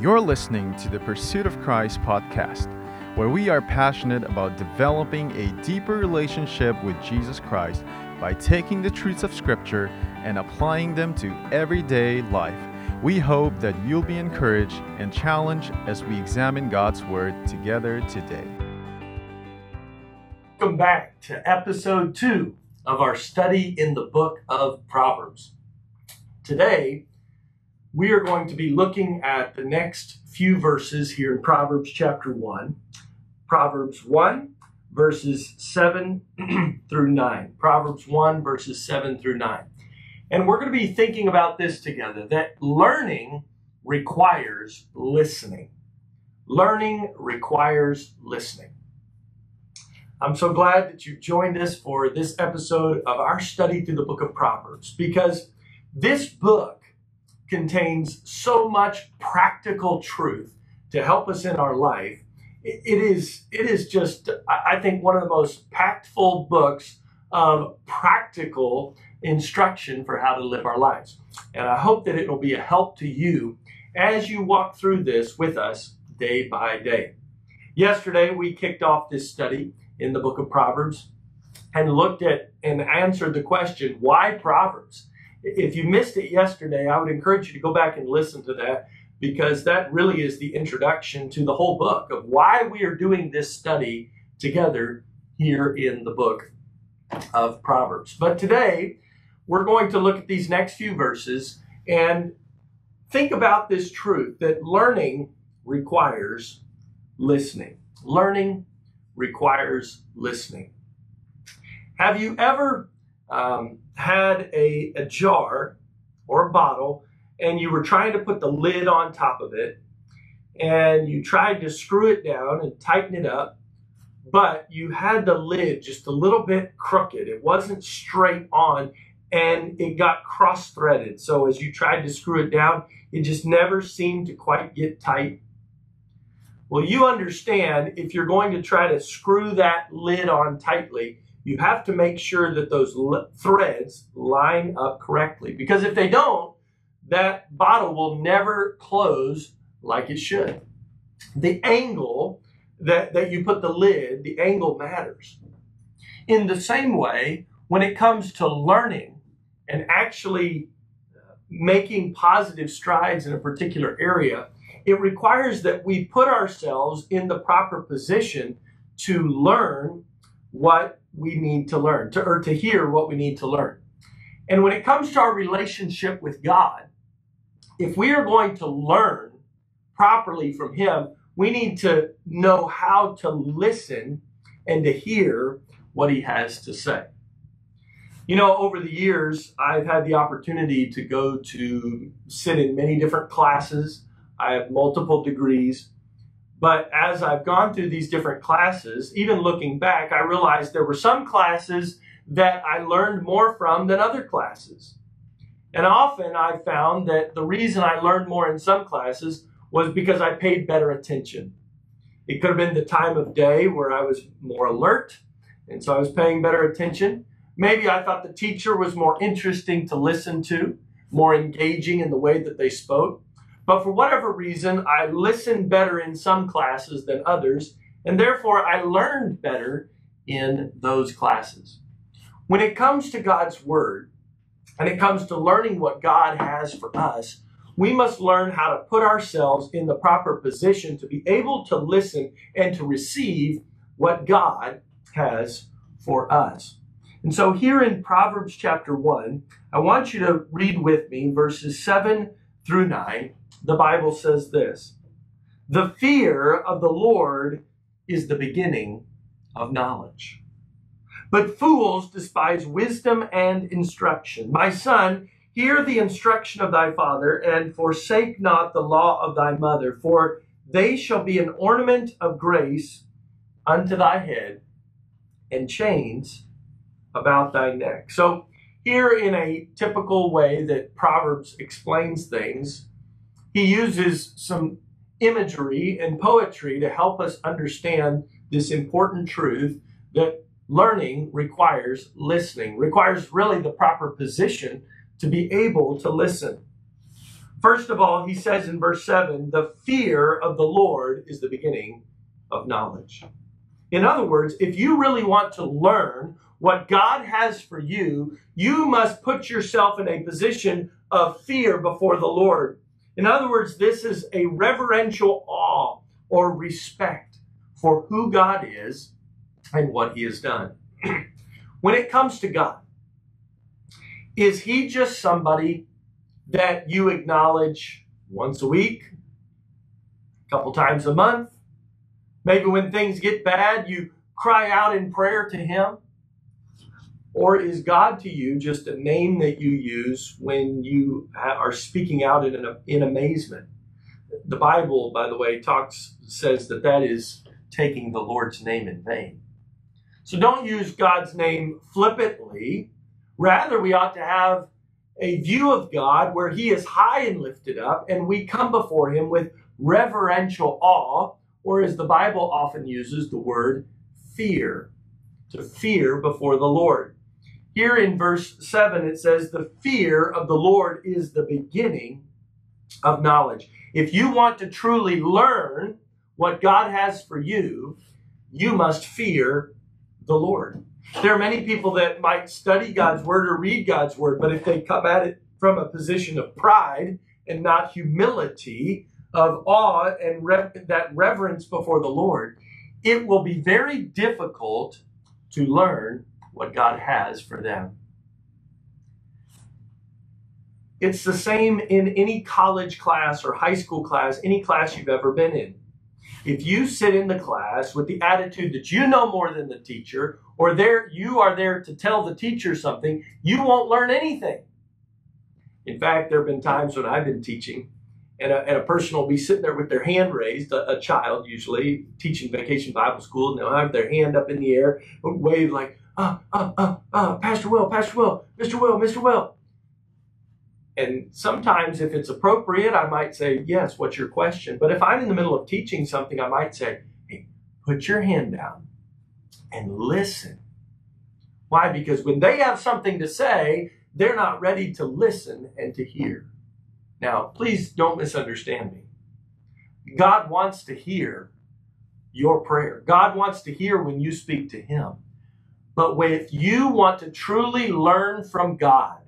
You're listening to the Pursuit of Christ podcast, where we are passionate about developing a deeper relationship with Jesus Christ by taking the truths of Scripture and applying them to everyday life. We hope that you'll be encouraged and challenged as we examine God's Word together today. Welcome back to episode two of our study in the book of Proverbs. Today, we are going to be looking at the next few verses here in Proverbs chapter 1. Proverbs 1, verses 7 through 9. Proverbs 1, verses 7 through 9. And we're going to be thinking about this together that learning requires listening. Learning requires listening. I'm so glad that you've joined us for this episode of our study through the book of Proverbs because this book contains so much practical truth to help us in our life. It is, it is just, I think, one of the most impactful books of practical instruction for how to live our lives. And I hope that it will be a help to you as you walk through this with us day by day. Yesterday, we kicked off this study in the book of Proverbs and looked at and answered the question why Proverbs? If you missed it yesterday, I would encourage you to go back and listen to that because that really is the introduction to the whole book of why we are doing this study together here in the book of Proverbs. But today, we're going to look at these next few verses and think about this truth that learning requires listening. Learning requires listening. Have you ever um, had a, a jar or a bottle and you were trying to put the lid on top of it and you tried to screw it down and tighten it up, but you had the lid just a little bit crooked. It wasn't straight on and it got cross threaded. So as you tried to screw it down, it just never seemed to quite get tight. Well, you understand if you're going to try to screw that lid on tightly, you have to make sure that those threads line up correctly. Because if they don't, that bottle will never close like it should. The angle that, that you put the lid, the angle matters. In the same way, when it comes to learning and actually uh, making positive strides in a particular area, it requires that we put ourselves in the proper position to learn what we need to learn, to, or to hear what we need to learn. And when it comes to our relationship with God, if we are going to learn properly from Him, we need to know how to listen and to hear what He has to say. You know, over the years, I've had the opportunity to go to sit in many different classes. I have multiple degrees. But as I've gone through these different classes, even looking back, I realized there were some classes that I learned more from than other classes. And often I found that the reason I learned more in some classes was because I paid better attention. It could have been the time of day where I was more alert, and so I was paying better attention. Maybe I thought the teacher was more interesting to listen to, more engaging in the way that they spoke. But for whatever reason, I listened better in some classes than others, and therefore I learned better in those classes. When it comes to God's Word, and it comes to learning what God has for us, we must learn how to put ourselves in the proper position to be able to listen and to receive what God has for us. And so, here in Proverbs chapter 1, I want you to read with me verses 7 through 9 the Bible says this The fear of the Lord is the beginning of knowledge. But fools despise wisdom and instruction. My son, hear the instruction of thy father, and forsake not the law of thy mother, for they shall be an ornament of grace unto thy head, and chains about thy neck. So, here in a typical way that Proverbs explains things, he uses some imagery and poetry to help us understand this important truth that learning requires listening, requires really the proper position to be able to listen. First of all, he says in verse 7 the fear of the Lord is the beginning of knowledge. In other words, if you really want to learn what God has for you, you must put yourself in a position of fear before the Lord. In other words, this is a reverential awe or respect for who God is and what he has done. when it comes to God, is he just somebody that you acknowledge once a week, a couple times a month? Maybe when things get bad, you cry out in prayer to him? Or is God to you just a name that you use when you are speaking out in, in amazement? The Bible, by the way, talks says that that is taking the Lord's name in vain. So don't use God's name flippantly. Rather, we ought to have a view of God where He is high and lifted up, and we come before Him with reverential awe, or as the Bible often uses the word fear, to fear before the Lord. Here in verse 7, it says, The fear of the Lord is the beginning of knowledge. If you want to truly learn what God has for you, you must fear the Lord. There are many people that might study God's word or read God's word, but if they come at it from a position of pride and not humility, of awe and that reverence before the Lord, it will be very difficult to learn what God has for them. It's the same in any college class or high school class, any class you've ever been in. If you sit in the class with the attitude that you know more than the teacher, or there you are there to tell the teacher something, you won't learn anything. In fact, there have been times when I've been teaching, and a, and a person will be sitting there with their hand raised, a, a child usually teaching vacation Bible school, and they'll have their hand up in the air, wave like, uh, uh, uh, uh, Pastor Will, Pastor Will, Mr. Will, Mr. Will. And sometimes, if it's appropriate, I might say, Yes, what's your question? But if I'm in the middle of teaching something, I might say, Hey, put your hand down and listen. Why? Because when they have something to say, they're not ready to listen and to hear. Now, please don't misunderstand me. God wants to hear your prayer. God wants to hear when you speak to Him. But if you want to truly learn from God,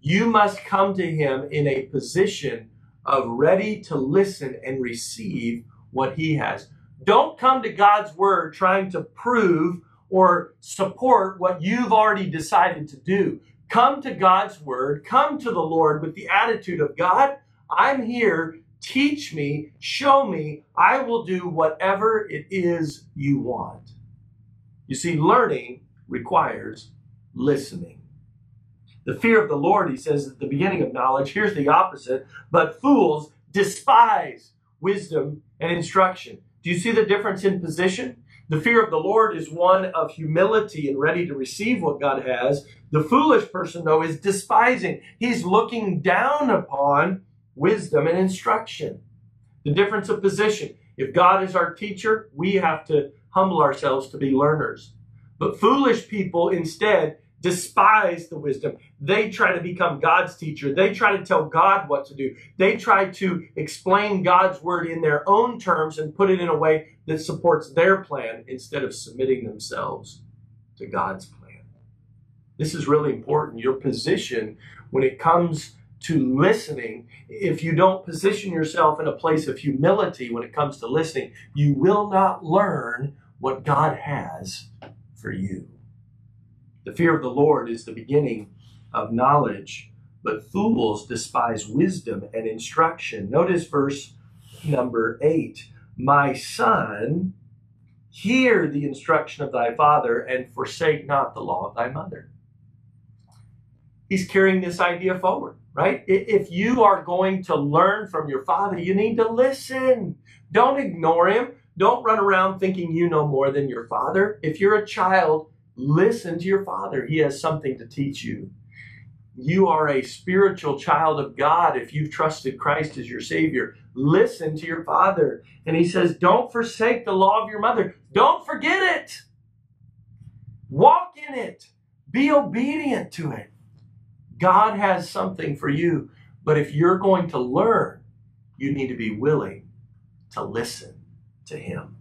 you must come to Him in a position of ready to listen and receive what He has. Don't come to God's Word trying to prove or support what you've already decided to do. Come to God's Word, come to the Lord with the attitude of God, I'm here. Teach me, show me, I will do whatever it is you want. You see, learning requires listening. The fear of the Lord, he says at the beginning of knowledge, here's the opposite, but fools despise wisdom and instruction. Do you see the difference in position? The fear of the Lord is one of humility and ready to receive what God has. The foolish person, though, is despising. He's looking down upon wisdom and instruction. The difference of position. If God is our teacher, we have to humble ourselves to be learners. But foolish people instead despise the wisdom. They try to become God's teacher. They try to tell God what to do. They try to explain God's word in their own terms and put it in a way that supports their plan instead of submitting themselves to God's plan. This is really important. Your position when it comes to listening, if you don't position yourself in a place of humility when it comes to listening, you will not learn what God has for you. The fear of the Lord is the beginning of knowledge, but fools despise wisdom and instruction. Notice verse number eight My son, hear the instruction of thy father, and forsake not the law of thy mother. He's carrying this idea forward, right? If you are going to learn from your father, you need to listen. Don't ignore him. Don't run around thinking you know more than your father. If you're a child, listen to your father. He has something to teach you. You are a spiritual child of God if you've trusted Christ as your Savior. Listen to your father. And he says, Don't forsake the law of your mother. Don't forget it. Walk in it. Be obedient to it. God has something for you, But if you're going to learn, you need to be willing to listen to him.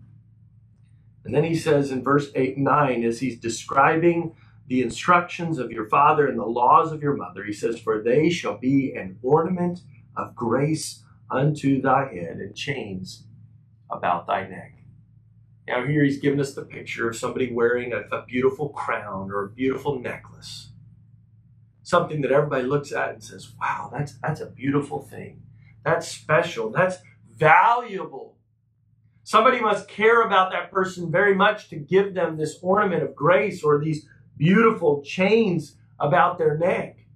And then he says in verse 8 and 9, as he's describing the instructions of your father and the laws of your mother, he says, For they shall be an ornament of grace unto thy head and chains about thy neck. Now, here he's given us the picture of somebody wearing a, a beautiful crown or a beautiful necklace. Something that everybody looks at and says, wow, that's, that's a beautiful thing. That's special. That's valuable. Somebody must care about that person very much to give them this ornament of grace or these beautiful chains about their neck.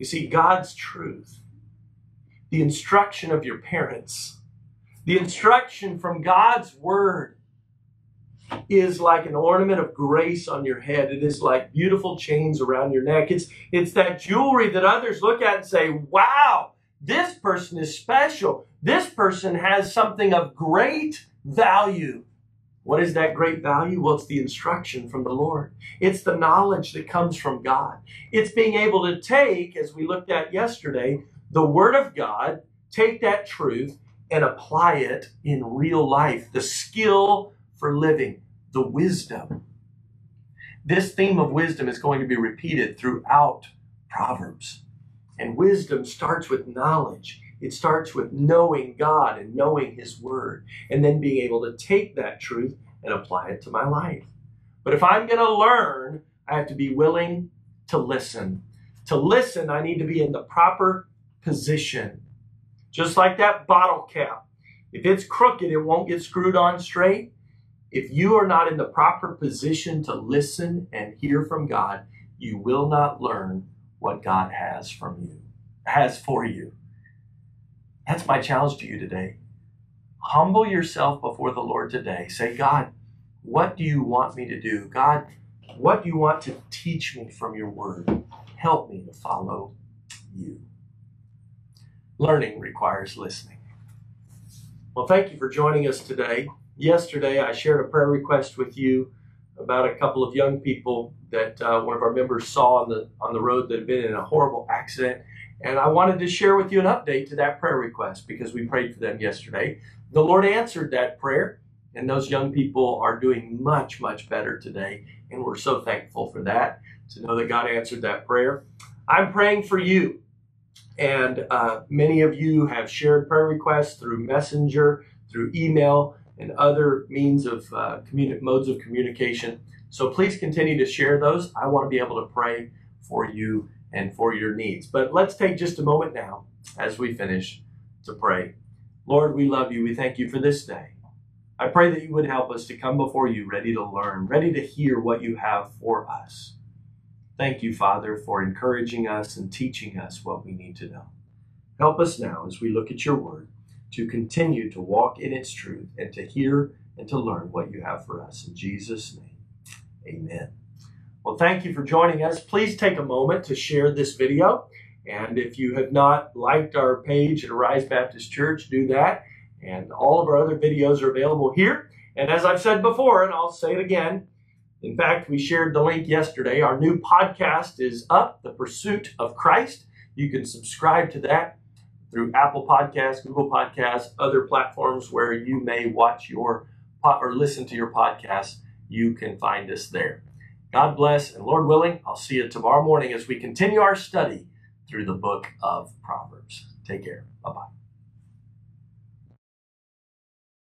You see, God's truth, the instruction of your parents, the instruction from God's word is like an ornament of grace on your head. It is like beautiful chains around your neck. It's, it's that jewelry that others look at and say, wow, this person is special. This person has something of great value. What is that great value? Well, it's the instruction from the Lord. It's the knowledge that comes from God. It's being able to take, as we looked at yesterday, the Word of God, take that truth, and apply it in real life. The skill for living, the wisdom. This theme of wisdom is going to be repeated throughout Proverbs. And wisdom starts with knowledge. It starts with knowing God and knowing His Word, and then being able to take that truth and apply it to my life. But if I'm going to learn, I have to be willing to listen. To listen, I need to be in the proper position. Just like that bottle cap. If it's crooked, it won't get screwed on straight. If you are not in the proper position to listen and hear from God, you will not learn what God has from you, has for you. That's my challenge to you today. Humble yourself before the Lord today. Say, God, what do you want me to do? God, what do you want to teach me from your word? Help me to follow you. Learning requires listening. Well, thank you for joining us today. Yesterday, I shared a prayer request with you about a couple of young people that uh, one of our members saw on the on the road that had been in a horrible accident. And I wanted to share with you an update to that prayer request because we prayed for them yesterday. The Lord answered that prayer, and those young people are doing much, much better today. And we're so thankful for that to know that God answered that prayer. I'm praying for you. And uh, many of you have shared prayer requests through Messenger, through email, and other means of uh, communi- modes of communication. So please continue to share those. I want to be able to pray for you and for your needs. But let's take just a moment now as we finish to pray. Lord, we love you. We thank you for this day. I pray that you would help us to come before you ready to learn, ready to hear what you have for us. Thank you, Father, for encouraging us and teaching us what we need to know. Help us now as we look at your word to continue to walk in its truth and to hear and to learn what you have for us. In Jesus' name. Amen. Well, thank you for joining us. Please take a moment to share this video. And if you have not liked our page at Arise Baptist Church, do that. And all of our other videos are available here. And as I've said before, and I'll say it again, in fact, we shared the link yesterday. Our new podcast is up, The Pursuit of Christ. You can subscribe to that through Apple Podcasts, Google Podcasts, other platforms where you may watch your or listen to your podcast you can find us there. God bless, and Lord willing, I'll see you tomorrow morning as we continue our study through the book of Proverbs. Take care. Bye bye.